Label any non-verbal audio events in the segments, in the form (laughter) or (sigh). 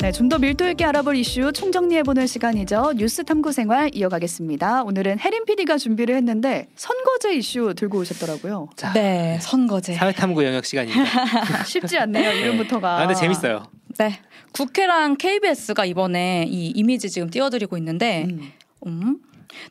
네, 좀 더 밀도 있게 알아볼 이슈 총정리해보는 시간이죠. 뉴스 탐구 생활 이어가겠습니다. 오늘은 혜린 PD가 준비를 했는데 선거제 이슈 들고 오셨더라고요. 자, 네, 선거제. 사회탐구 영역 시간입니다. (laughs) 쉽지 않네요, 이름부터가. 아, 근데 재밌어요. 네. 국회랑 KBS가 이번에 이 이미지 지금 띄워드리고 있는데, 음. 음.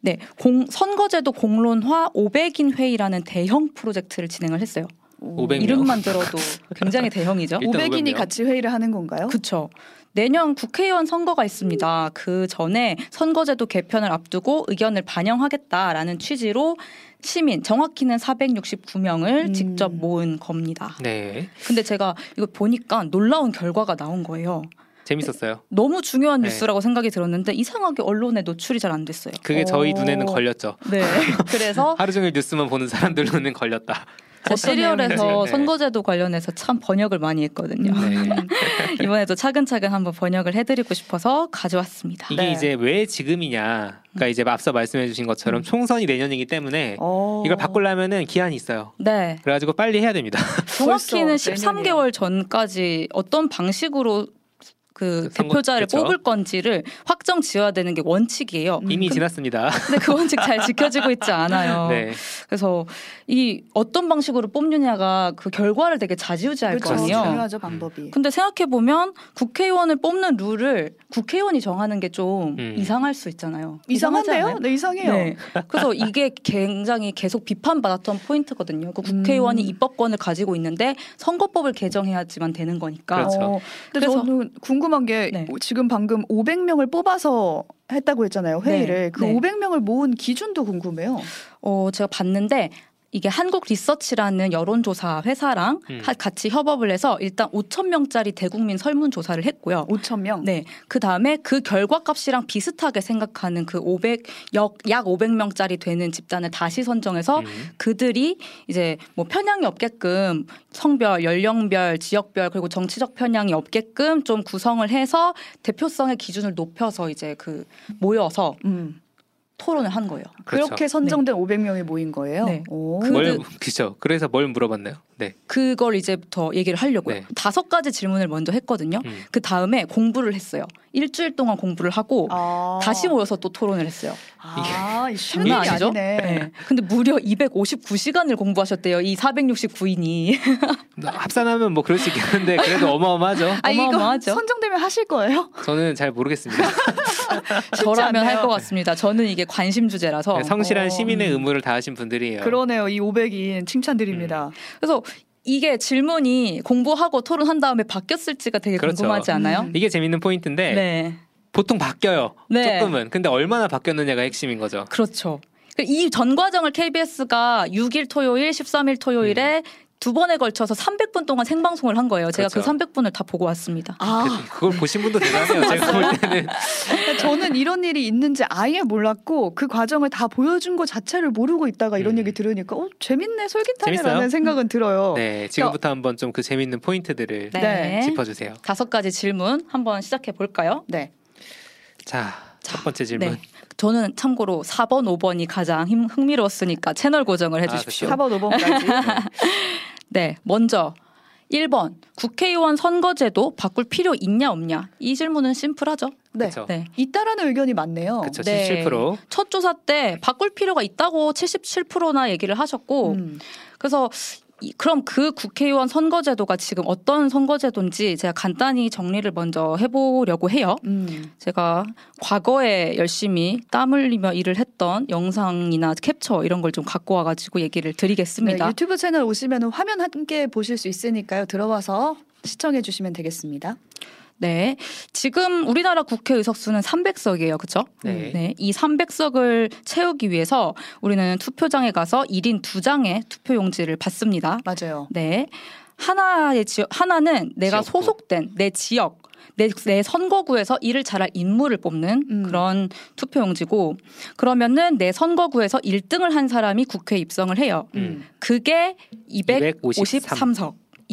네, 공, 선거제도 공론화 500인 회의라는 대형 프로젝트를 진행을 했어요. 500명. 이름만 들어도 굉장히 대형이죠. 일단 500인이 500명. 같이 회의를 하는 건가요? 그렇죠. 내년 국회의원 선거가 있습니다. 그 전에 선거제도 개편을 앞두고 의견을 반영하겠다라는 취지로 시민 정확히는 469명을 음. 직접 모은 겁니다. 네, 근데 제가 이거 보니까 놀라운 결과가 나온 거예요. 재밌었어요. 너무 중요한 네. 뉴스라고 생각이 들었는데 이상하게 언론에 노출이 잘 안 됐어요. 그게 저희 오. 눈에는 걸렸죠. 네. (laughs) 그래서 하루 종일 뉴스만 보는 사람들 눈에는 걸렸다. 제 시리얼에서 내용인지. 네. 선거제도 관련해서 참 번역을 많이 했거든요. 네. (laughs) 이번에도 차근차근 한번 번역을 해드리고 싶어서 가져왔습니다. 이게 네. 이제 왜 지금이냐? 그러니까 이제 앞서 말씀해주신 것처럼 음. 총선이 내년이기 때문에 어. 이걸 바꾸려면은 기한이 있어요. 네. 그래가지고 빨리 해야 됩니다. (laughs) 정확히는 벌써 13개월 전까지 어떤 방식으로 그그 선거- 대표자를 그쵸. 뽑을 건지를 확정 지어야 되는 게 원칙이에요. 음. 이미 지났습니다. 근데 그 원칙 잘 지켜지고 있지 않아요. (laughs) 네, 그래서 이 어떤 방식으로 뽑느냐가 그 결과를 되게 좌지우지할 그렇죠. 거거든요. 중요하죠 방법이. 근데 생각해 보면 국회의원을 뽑는 룰을 국회의원이 정하는 게좀 음. 이상할 수 있잖아요. 이상한데요? 네 이상해요. 네. 그래서 이게 굉장히 계속 비판받았던 포인트거든요. 그 국회의원이 음. 입법권을 가지고 있는데 선거법을 개정해야지만 되는 거니까. 그렇죠. 어, 근데 그래서- 저는 궁금 한 게 네. 지금 방금 500명을 뽑아서 했다고 했잖아요 회의를. 네. 그 네. 500명을 모은 기준도 궁금해요. 어, 제가 봤는데 이게 한국 리서치라는 여론조사 회사랑 음. 하- 같이 협업을 해서 일단 5천 명짜리 대국민 설문 조사를 했고요. 5천 명. 네. 그 다음에 그 결과 값이랑 비슷하게 생각하는 그 500, 약, 약 500명짜리 되는 집단을 다시 선정해서 음. 그들이 이제 뭐 편향이 없게끔 성별, 연령별, 지역별 그리고 정치적 편향이 없게끔 좀 구성을 해서 대표성의 기준을 높여서 이제 그 모여서 음. 토론을 한 거예요. 그렇죠. 그렇게 선정된 500명이 모인 거예요. 네. 오. 그- 뭘 그죠? 그래서 뭘 물어봤나요? 네, 그걸 이제부터 얘기를 하려고요. 네. 다섯 가지 질문을 먼저 했거든요. 음. 그 다음에 공부를 했어요. 일주일 동안 공부를 하고 아. 다시 모여서 또 토론을 했어요. 아, 장난 일이 아니죠? 네. 근데 무려 259시간을 공부하셨대요. 이 469인이. 합산하면 뭐 그럴 수 있겠는데 그래도 어마어마하죠. (laughs) 아 어마어마하죠? 선정되면 하실 거예요? 저는 잘 모르겠습니다. (laughs) 저라면 할? 것 같습니다. 저는 이게 관심 주제라서. 네, 성실한 어. 시민의 의무를 다하신 분들이에요. 그러네요. 이 500인 칭찬드립니다. 그래서 이게 질문이 공부하고 토론한 다음에 바뀌었을지가 되게 그렇죠. 궁금하지 않아요? 음. 이게 재밌는 포인트인데 네. 보통 바뀌어요. 네. 조금은. 근데 얼마나 바뀌었느냐가 핵심인 거죠. 그렇죠. 이 전 과정을 KBS가 6일 토요일, 13일 토요일에 두 번에 걸쳐서 300분 동안 생방송을 한 거예요. 제가 그 그렇죠. 300분을 다 보고 왔습니다. 아, 그걸 보신 분도 대단해요. 제가 볼 때는 그러니까 저는 이런 일이 있는지 아예 몰랐고 그 과정을 다 보여준 것 자체를 모르고 있다가 이런 음. 얘기 들으니까 어 재밌네 솔깃하네라는? 생각은 들어요. 네 지금부터 한번 좀 그 재밌는 포인트들을 네. 짚어주세요. 다섯 가지 질문 한번 시작해 볼까요? 네. 자첫 자, 번째 질문. 네. 저는 참고로 4번, 5번이 가장 힘, 흥미로웠으니까 채널 고정을 해 아, 주십시오. 그렇죠. 4번 5번까지. 네, 먼저 1번 국회의원 선거제도 바꿀 필요 있냐 없냐 이 질문은 심플하죠. 네. 네. 있다라는 의견이 많네요. 그렇죠. 네. 77%. 첫 조사 때 바꿀 필요가 있다고 77%나 얘기를 하셨고 음. 그래서 이- 그럼 그 국회의원 선거제도가 지금 어떤 선거제도인지 제가 간단히 정리를 먼저 해보려고 해요. 음. 제가 과거에 열심히 땀 흘리며 일을 했던 영상이나 캡처 이런 걸 좀 갖고 와가지고 얘기를 네, 드리겠습니다. 유튜브 채널 오시면 화면 함께 보실 수 있으니까요. 들어와서 시청해 주시면 되겠습니다. 네. 지금 우리나라 국회 의석수는 300석이에요. 그렇죠? 네. 네. 이 300석을 채우기 위해서 우리는 투표장에 가서 1인 2장의 투표 용지를 받습니다. 맞아요. 네. 하나의 지역 하나는 내가 지역구. 소속된 내 지역 내, 내 선거구에서 일을 잘할 인물을 뽑는 음. 그런 투표용지고 그러면은 내 선거구에서 1등을 한 사람이 국회에 입성을 해요. 음. 그게 253. 253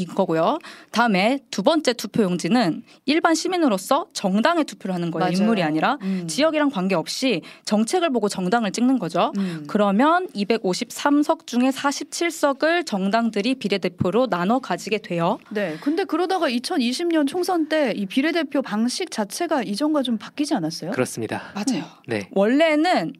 석. 거고요. 다음에 두 번째 투표 용지는 일반 시민으로서 정당에 투표를 하는 거예요. 맞아요. 인물이 아니라 음. 지역이랑 관계없이 정책을 보고 정당을 찍는 거죠. 음. 그러면 253석 중에 47석을 정당들이 비례대표로 나눠 가지게 돼요. 네. 근데 그러다가 2020년 총선 때 이 비례대표 방식 자체가 이전과 좀 바뀌지 않았어요? 그렇습니다. 맞아요. 네. 원래는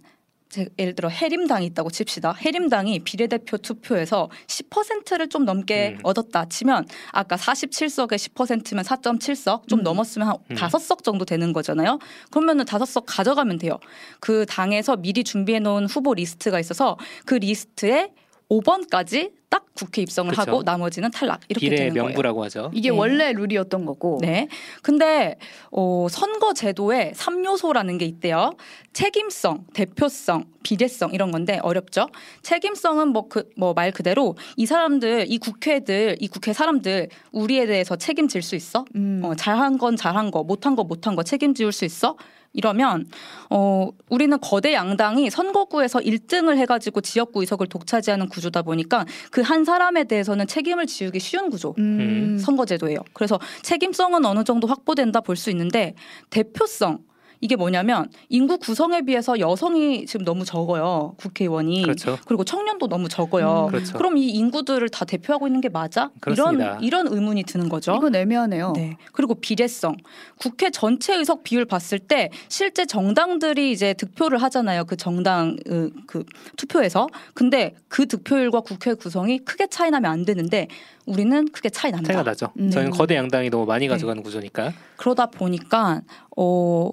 제 예를 들어 해림당이 있다고 칩시다. 해림당이 비례대표 투표에서 10%를 좀 넘게 음. 얻었다 치면 아까 47석에 10%면 4.7석 좀 음. 넘었으면 한 음. 5석 정도 되는 거잖아요. 그러면은 5석 가져가면 돼요. 그 당에서 미리 준비해 놓은 후보 리스트가 있어서 그 리스트에 5번까지 딱 국회 입성을 그쵸. 하고 나머지는 탈락 이렇게 비례 되는 거예요. 명부라고 하죠. 이게 네. 원래 룰이었던 거고. 네. 근데 어, 선거 제도에 3요소라는 게 있대요. 책임성, 대표성, 비례성 이런 건데 어렵죠. 책임성은 뭐 그 뭐 말 그대로 이 사람들, 이 국회들, 이 국회 사람들 우리에 대해서 책임질 수 있어? 음. 어, 잘한 건 잘한 거, 못한 거 못한 거 책임지울 수 있어? 이러면 어 우리는 거대 양당이 선거구에서 1등을 해가지고 지역구 의석을 독차지하는 구조다 보니까 그한 사람에 대해서는 책임을 지우기 쉬운 구조. 음. 선거제도예요. 그래서 책임성은 어느 정도 확보된다 볼 수 있는데 대표성 이게 뭐냐면 인구 구성에 비해서 여성이 지금 너무 적어요 국회의원이 그렇죠. 그리고 청년도 너무 적어요. 음, 그렇죠. 그럼 이 인구들을 다 대표하고 있는 게 맞아? 그렇습니다. 이런 이런 의문이 드는 거죠. 이건 애매하네요. 네. 그리고 비례성. 국회 전체 의석 비율 봤을 때 실제 정당들이 이제 득표를 하잖아요. 그 정당 그, 그 투표에서. 근데 그 득표율과 국회 구성이 크게 차이 나면 안 되는데 우리는 크게 차이 난다. 차이가 나죠. 음. 저희는 거대 양당이 너무 많이 네. 가져가는 구조니까. 그러다 보니까 어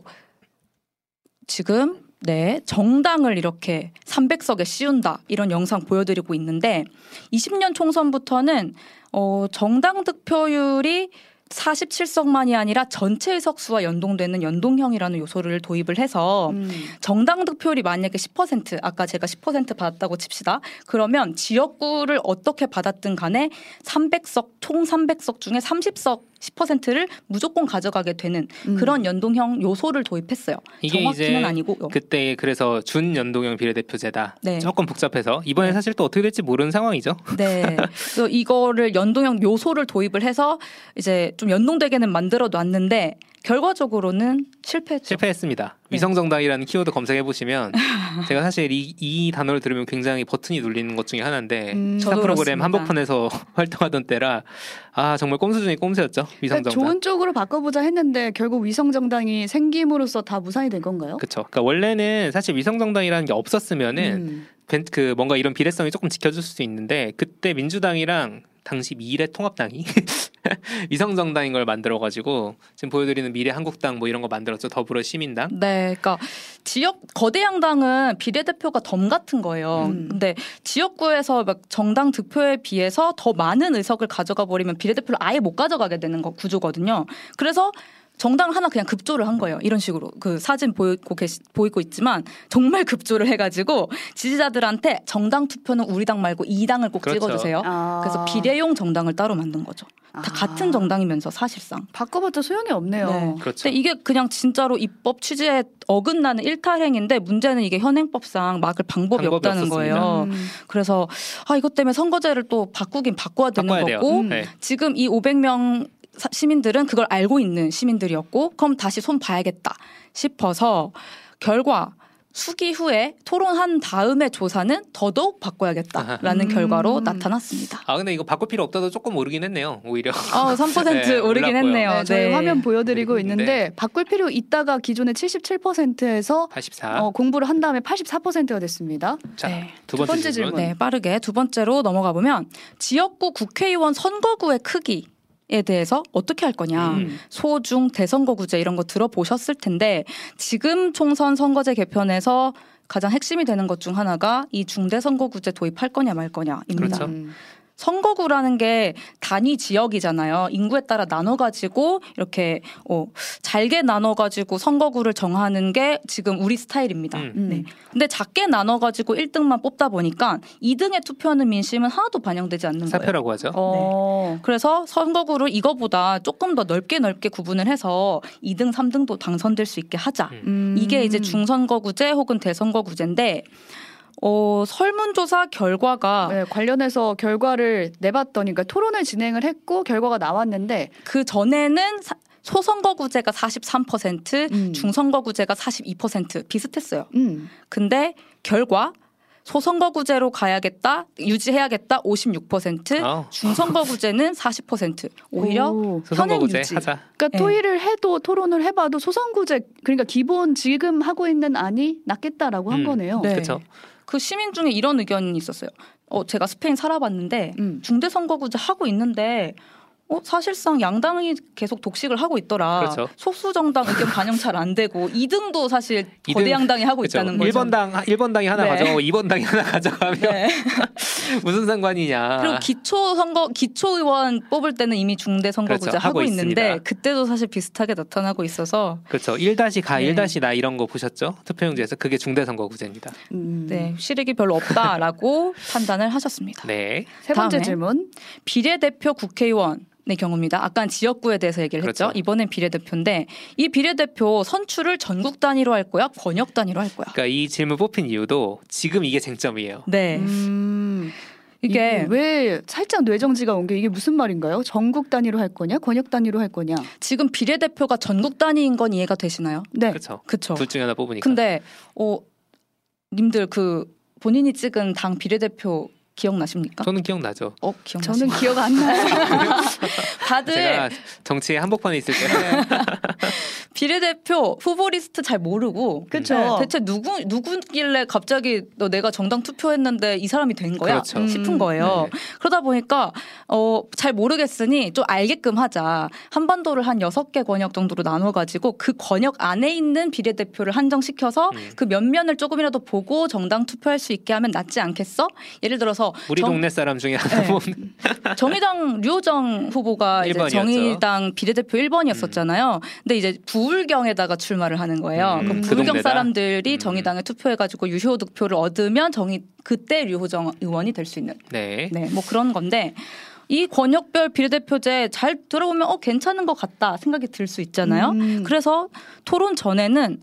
지금 네 정당을 이렇게 300석에 씌운다 이런 영상 보여드리고 있는데 20년 총선부터는 어 정당 득표율이 47석만이 아니라 전체 의석수와 연동되는 연동형이라는 요소를 도입을 해서 음. 정당 득표율이 만약에 10% 아까 제가 10% 받았다고 칩시다. 그러면 지역구를 어떻게 받았든 간에 300석 총 300석 중에 30석 10%를 무조건 가져가게 되는 음. 그런 연동형 요소를 도입했을 이게 정확히는 이제 아니고 요 그때 그래서 준 연동형 비례대표제다. 네. 조금 복잡해서 이번에 네. 사실 또 어떻게 될지 모르는 상황이죠. (laughs) 네. 그래서 이거를 연동형 요소를 도입을 해서 이제 좀 연동되게는 만들어 놨는데 결과적으로는 실패했죠. 실패했습니다. 네. 위성정당이라는 키워드 검색해 보시면 (laughs) 제가 사실 이, 이 단어를 들으면 굉장히 버튼이 눌리는 것 중에 하나인데 음. 시사 프로그램 그렇습니다. 한복판에서 (laughs) 활동하던 때라 아 정말 꼼수 중에 꼼수였죠 그러니까 위성정당. 좋은 쪽으로 바꿔보자 했는데 결국 위성정당이 생김으로써 다 무산이 된 건가요? 그렇죠. 그러니까 원래는 사실 위성정당이라는 게 없었으면은 음. 벤- 그 뭔가 이런 비례성이 조금 지켜줄 수 있는데 그때 민주당이랑 당시 미래 통합당이 (laughs) 위성 정당인 걸 만들어 가지고 지금 보여드리는 미래 한국당 뭐 이런 거 만들었죠 더불어 시민당. 네, 그러니까 지역 거대 양당은 비례대표가 덤 같은 거예요. 음. 근데 지역구에서 막 정당 득표에 비해서 더 많은 의석을 가져가 버리면 비례대표를 아예 못 가져가게 되는 거 구조거든요. 그래서 정당 하나 그냥 급조를 한 거예요. 이런 식으로 그 사진 보이고 계시, 보이고 있지만 정말 (laughs) 급조를 해가지고 지지자들한테 정당 투표는 우리 당 말고 이 당을 꼭 그렇죠. 찍어주세요. 아. 그래서 비례용 정당을 따로 만든 거죠. 다 아. 같은 정당이면서 사실상. 바꿔봤자 소용이 없네요. 네. 그렇죠. 근데 이게 그냥 진짜로 입법 취지에 어긋나는 일탈행인데 문제는 이게 현행법상 막을 방법이, 방법이 없다는 없었습니다. 거예요. 음. 그래서 아 이것 때문에 선거제를 또 바꾸긴 바꿔야 되는 바꿔야. 거고 음. 네. 지금 이 500명 시민들은 그걸 알고 있는 시민들이었고 그럼 다시 손 봐야겠다 싶어서 결과 수기 후에 토론한 다음에 조사는 더더욱 바꿔야겠다라는 아하. 결과로 음. 나타났습니다. 아 근데 이거 바꿀 필요 없다도 조금 오르긴 했네요 오히려. 어, 3% (laughs) 네, 오르긴 올랐고요. 했네요. 네, 저희 화면 보여드리고 네. 있는데 바꿀 필요 있다가 기존의 77%에서 84. 어, 공부를 한 다음에 84%가 됐습니다. 자, 네. 두두 번째, 번째 질문. 질문. 네, 빠르게 두 번째로 넘어가 보면 지역구 국회의원 선거구의 크기에 대해서 어떻게 할 거냐. 음. 소중 대선거구제 이런 거 들어보셨을 텐데 지금 총선 선거제 개편에서 가장 핵심이 되는 것 중 하나가 이 중대선거구제 도입할 거냐 말 거냐입니다. 그렇죠. 음. 선거구라는 게 단위 지역이잖아요. 인구에 따라 나눠가지고 이렇게 어, 잘게 나눠가지고 선거구를 정하는 게 지금 우리 스타일입니다. 음. 음. 네. 근데 작게 나눠가지고 1등만 뽑다 보니까 2등에 투표하는 민심은 하나도 반영되지 않는 거예요. 사표라고 하죠. 어. 그래서 선거구를 이거보다 조금 더 넓게 넓게 구분을 해서 2등, 3등도 당선될 수 있게 하자. 음. 음. 이게 이제 중선거구제 혹은 대선거구제인데 어, 설문조사 결과가 네, 관련해서 결과를 내봤더니 그러니까 토론을 진행을 했고 결과가 나왔는데 그 전에는 사- 소선거구제가 43%, 음. 중선거구제가 42% 비슷했어요. 음. 근데 결과 소선거구제로 가야겠다, 유지해야겠다 56%, 아우. 중선거구제는 40%. 오히려 오. 소선거구제 유지. 하자. 그러니까 네. 토의를 해도 토론을 해봐도 소선구제 그러니까 기본 지금 하고 있는 안이 낫겠다라고 한 음. 거네요. 네. 그렇죠. 그 시민 중에 이런 의견이 있었어요. 어, 제가 스페인 살아봤는데 음. 중대선거구제 하고 있는데 어, 사실상 양당이 계속 독식을 하고 있더라. 그렇죠. 소수 정당 의견 반영 잘 안 되고 (laughs) 2등도 사실 이등, 거대 양당이 하고 그렇죠. 있다는 거죠. 1번 당 1번 당이 하나 네. 가져가고 2번 당이 하나 가져가면 네. (laughs) 무슨 상관이냐. 그리고 기초 선거 기초 의원 뽑을 때는 이미 중대 선거구제 그렇죠. 하고 하고, 있는데. 그때도 사실 비슷하게 나타나고 있어서 그렇죠. 1-가, 네. 1-나 이런 거 보셨죠? 투표용지에서 그게 중대 선거구제입니다. 음. 네, 실익이 별로 없다라고 (laughs) 판단을 하셨습니다. 네. 세 번째 다음에. 질문. 비례대표 국회의원 의 경우입니다. 아까 지역구에 대해서 얘기를 했죠. 그렇죠. 이번엔 비례대표인데 이 비례대표 선출을 전국 단위로 할 거야, 권역 단위로 할 거야. 그러니까 이 질문 뽑힌 이유도 지금 이게 쟁점이에요. 네, 음. 이게 왜 살짝 뇌정지가 온 게 이게 무슨 말인가요? 전국 단위로 할 거냐, 권역 단위로 할 거냐? 지금 비례대표가 전국 단위인 건 이해가 되시나요? 네. 그렇죠. 그렇죠. 둘 중에 하나 뽑으니까. 근데 어 님들 그 본인이 찍은 당 비례대표 기억나십니까? 저는 기억나죠. 어 기억나. 저는 기억 안 나요. (laughs) 다들 제가 정치의 한복판에 있을 때 (laughs) 비례대표 후보 리스트 잘 모르고 그쵸. 네, 대체 누구 누구길래 갑자기 너 내가 정당 투표했는데 이 사람이 된 거야 그렇죠. 음. 싶은 거예요. 네. 그러다 보니까 어 잘 모르겠으니 좀 알게끔 하자. 한반도를 한 여섯 개 권역 정도로 나눠 가지고 그 권역 안에 있는 비례대표를 한정시켜서 음. 그몇 면을 조금이라도 보고 정당 투표할 수 있게 하면 낫지 않겠어? 예를 들어서 우리 정- 동네 사람 중에 하나 네. (laughs) 정의당 류호정 후보가 이제 1번이었죠. 정의당 비례대표 1번이었었잖아요. 근데 이제 부울경에다가 출마를 하는 거예요. 음, 그럼 그 부울경 동네다? 사람들이 음. 정의당에 투표해가지고 유효 득표를 얻으면 정의 그때 류호정 의원이 될 수 있는 네. 네, 뭐 그런 건데 이 권역별 비례대표제 잘 들어보면 어 괜찮은 것 같다 생각이 들 수 있잖아요. 음. 그래서 토론 전에는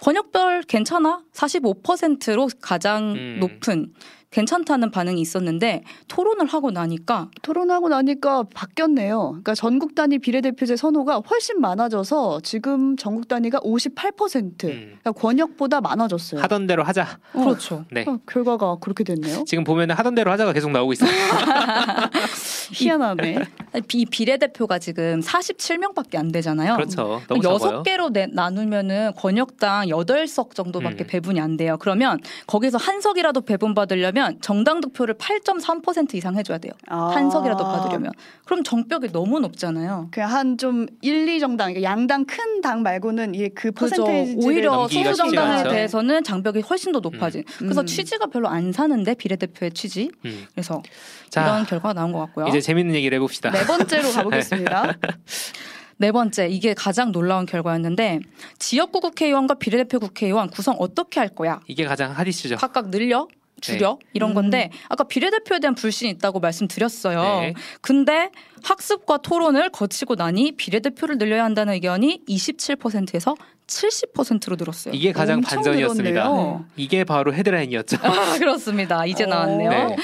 권역별 괜찮아 45%로 가장 음. 높은 괜찮다는 반응이 있었는데 토론을 하고 나니까 토론하고 나니까 바뀌었네요. 그러니까 전국 단위 비례대표제 선호가 훨씬 많아져서 지금 전국 단위가 58%. 음. 그러니까 권역보다 많아졌어요. 하던 대로 하자. 어, 그렇죠. 네. 어, 결과가 그렇게 됐네요. 지금 보면은 하던 대로 하자가 계속 나오고 있어요. (laughs) 희한하네. 비 비례대표가 지금 47명밖에 안 되잖아요. 그렇죠. 너무 여섯 적어요. 개로 내- 나누면은 권역당 8석 정도밖에 음. 배분이 안 돼요. 그러면 거기서 한 석이라도 배분 받으려면 정당 득표를 8.3% 이상 해줘야 돼요. 아. 한 석이라도 받으려면. 그럼 정벽이 너무 높잖아요. 그냥 한좀 1, 2 정당, 그러니까 양당 큰 당 말고는 이게 그 그죠. 퍼센테이지를 오히려 소수 정당에. 대해서는 장벽이 훨씬 더 높아진. 그래서 음. 취지가 별로 안 사는데 비례대표의 취지. 음. 그래서 자, 이런 결과가 나온 것 같고요. 이제 재밌는 얘기를 해봅시다. 네 번째로 가보겠습니다. (laughs) 네 번째 이게 가장 놀라운 결과였는데 지역구 국회의원과 비례대표 국회의원 구성 어떻게 할 거야? 이게 가장 핫 이슈죠. 각각 늘려 줄여 이런 음. 건데 아까 비례대표에 대한 불신이 있다고 말씀드렸어요. 네. 근데 학습과 토론을 거치고 나니 비례대표를 늘려야 한다는 의견이 27%에서 70%로 늘었어요. 이게 가장 반전이었습니다. 늘었네요. 이게 바로 헤드라인이었죠. 아, (laughs) 그렇습니다. 이제 나왔네요. 네.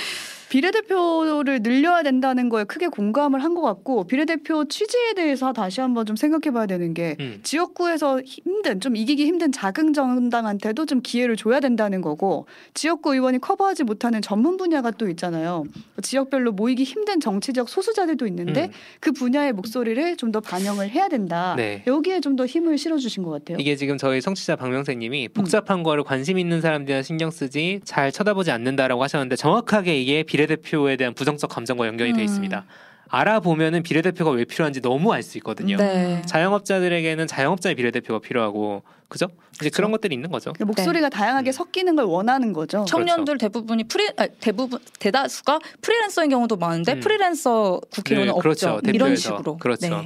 비례대표를 늘려야 된다는 거에 크게 공감을 한 것 같고 비례대표 취지에 대해서 다시 한번 좀 생각해봐야 되는 게 음. 지역구에서 힘든 좀 이기기 힘든 작은 정당한테도 좀 기회를 줘야 된다는 거고 지역구 의원이 커버하지 못하는 전문 분야가 또 있잖아요. 지역별로 모이기 힘든 정치적 소수자들도 있는데 음. 그 분야의 목소리를 좀 더 반영을 해야 된다. 네. 여기에 좀 더 힘을 실어주신 것 같아요. 이게 지금 저희 청취자 박명세님이 복잡한 거를 관심 있는 사람들은 신경 쓰지 잘 쳐다보지 않는다라고 하셨는데 정확하게 이게 비 례대표에 대한 부정적 감정과 연결이 돼 음. 있습니다. 알아보면은 비례대표가 왜 필요한지 너무 알 수 있거든요. 네. 자영업자들에게는 자영업자의 비례대표가 필요하고 그죠? 이제 그런 것들이 있는 거죠. 그러니까 목소리가 다양하게 음. 섞이는 걸 원하는 거죠. 청년들 대부분이 프리 아, 대부분 대다수가 프리랜서인 경우도 많은데 음. 프리랜서 국회의원은 네, 그렇죠. 없죠. 이런 대표에서. 식으로. 그렇죠.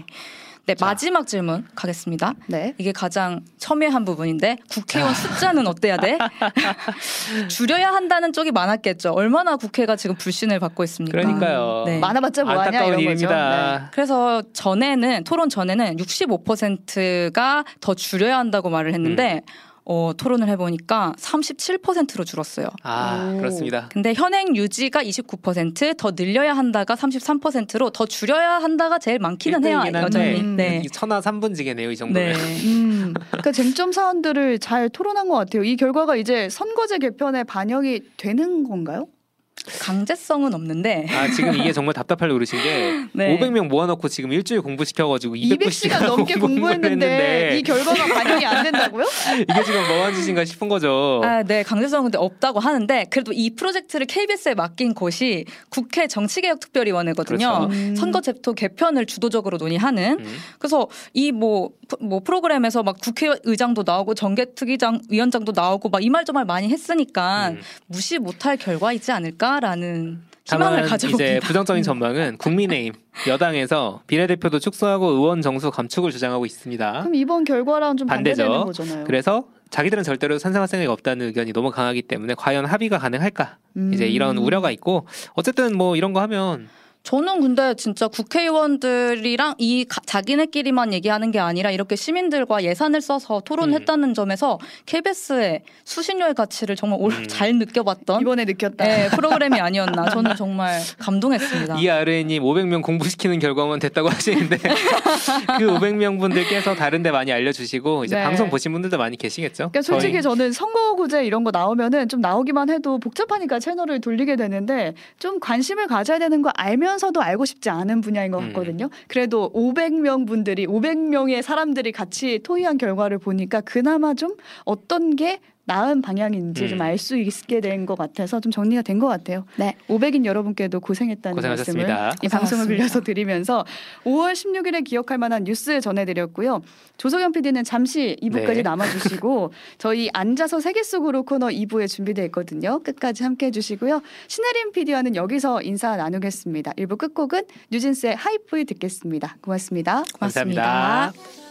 네. 네, 자. 마지막 질문 가겠습니다. 네. 이게 가장 첨예한 부분인데 국회의원 숫자는 어때야 돼? (laughs) 줄여야 한다는 쪽이 많았겠죠. 얼마나 국회가 지금 불신을 받고 있습니까? 그러니까요. 네. 많아봤자 뭐하냐 이런 거죠. 네. 일입니다. 그래서 전에는 토론 전에는 65%가 더 줄여야 한다고 말을 했는데 음. 어, 토론을 해보니까 37%로 줄었어요. 아 오. 그렇습니다. 근데 현행 유지가 29%더 늘려야 한다가 33%로 더 줄여야 한다가 제일 많기는 해요. 여전히. 음. 네. 이 천하 삼분지게네요 이 정도면. 네. (laughs) 음, 그러니까 쟁점 사안들을 잘 토론한 것 같아요. 이 결과가 이제 선거제 개편에 반영이 되는 건가요? 강제성은 없는데 아 지금 이게 정말 답답할 노릇인 게 (laughs) 네. 500명 모아놓고 지금 일주일 공부시켜가지고 200시간 200시간 넘게 공부했는데 이 결과가 반영이 안 된다고요? (laughs) 이게 지금 뭐한 짓인가 싶은 거죠. 아, 네, 강제성은 근데 없다고 하는데 그래도 이 프로젝트를 KBS에 맡긴 곳이 국회 정치개혁특별위원회거든요. 그렇죠. 음. 선거 제도 개편을 주도적으로 논의하는 음. 그래서 이뭐뭐 프로그램에서 막 국회의장도 나오고 정개특위장 위원장도 나오고 막 이 말 저 말 많이 했으니까 음. 무시 못할 결과이지 않을까 라는 희망을 다만 가져봅니다. 이제 부정적인 전망은 국민의힘 여당에서 비례대표도 축소하고 의원 정수 감축을 주장하고 있습니다. 그럼 이번 결과랑 좀 반대죠. 반대되는 거잖아요. 그래서 자기들은 절대로 찬성할 생각이 없다는 의견이 너무 강하기 때문에 과연 합의가 가능할까 음. 이제 이런 우려가 있고 어쨌든 뭐 이런 거 하면 저는 근데 진짜 국회의원들이랑 이 가- 자기네끼리만 얘기하는 게 아니라 이렇게 시민들과 예산을 써서 토론했다는 점에서 KBS의 수신료의 가치를 정말 올- 음. 잘 느껴봤던 이번에 느꼈다. 네, 프로그램이 아니었나 저는 정말 감동했습니다. 이 아르님 500명 공부시키는 결과만 됐다고 하시는데 (laughs) 그 500명 분들께서 다른데 많이 알려주시고 이제 네. 방송 보신 분들도 많이 계시겠죠. 그러니까 솔직히 저희- 저는 선거구제 이런 거 나오면은 좀 나오기만 해도 복잡하니까 채널을 돌리게 되는데 좀 관심을 가져야 되는 거 알면 서도 알고 싶지 않은 분야인 것 음. 같거든요. 그래도 500명 분들이 500명의 사람들이 같이 토의한 결과를 보니까 그나마 좀 어떤 게 나은 방향인지 음. 좀알 수 있게 된 것 같아서 좀 정리가 된 것 같아요. 네. 500인 여러분께도 고생했다는 고생하셨습니다. 말씀을 이 방송을 고생하셨습니다. 빌려서 드리면서 5월 16일에 기억할 만한 뉴스 전해드렸고요. 조석영 PD는 잠시 2부까지 네. 남아주시고 (laughs) 저희 앉아서 세계 속으로 코너 2부에 준비되어 있거든요. 끝까지 함께해 주시고요. 신혜림 PD와는 여기서 인사 나누겠습니다. 1부 끝곡은 뉴진스의 하이프이 듣겠습니다. 고맙습니다. 고맙습니다. 감사합니다.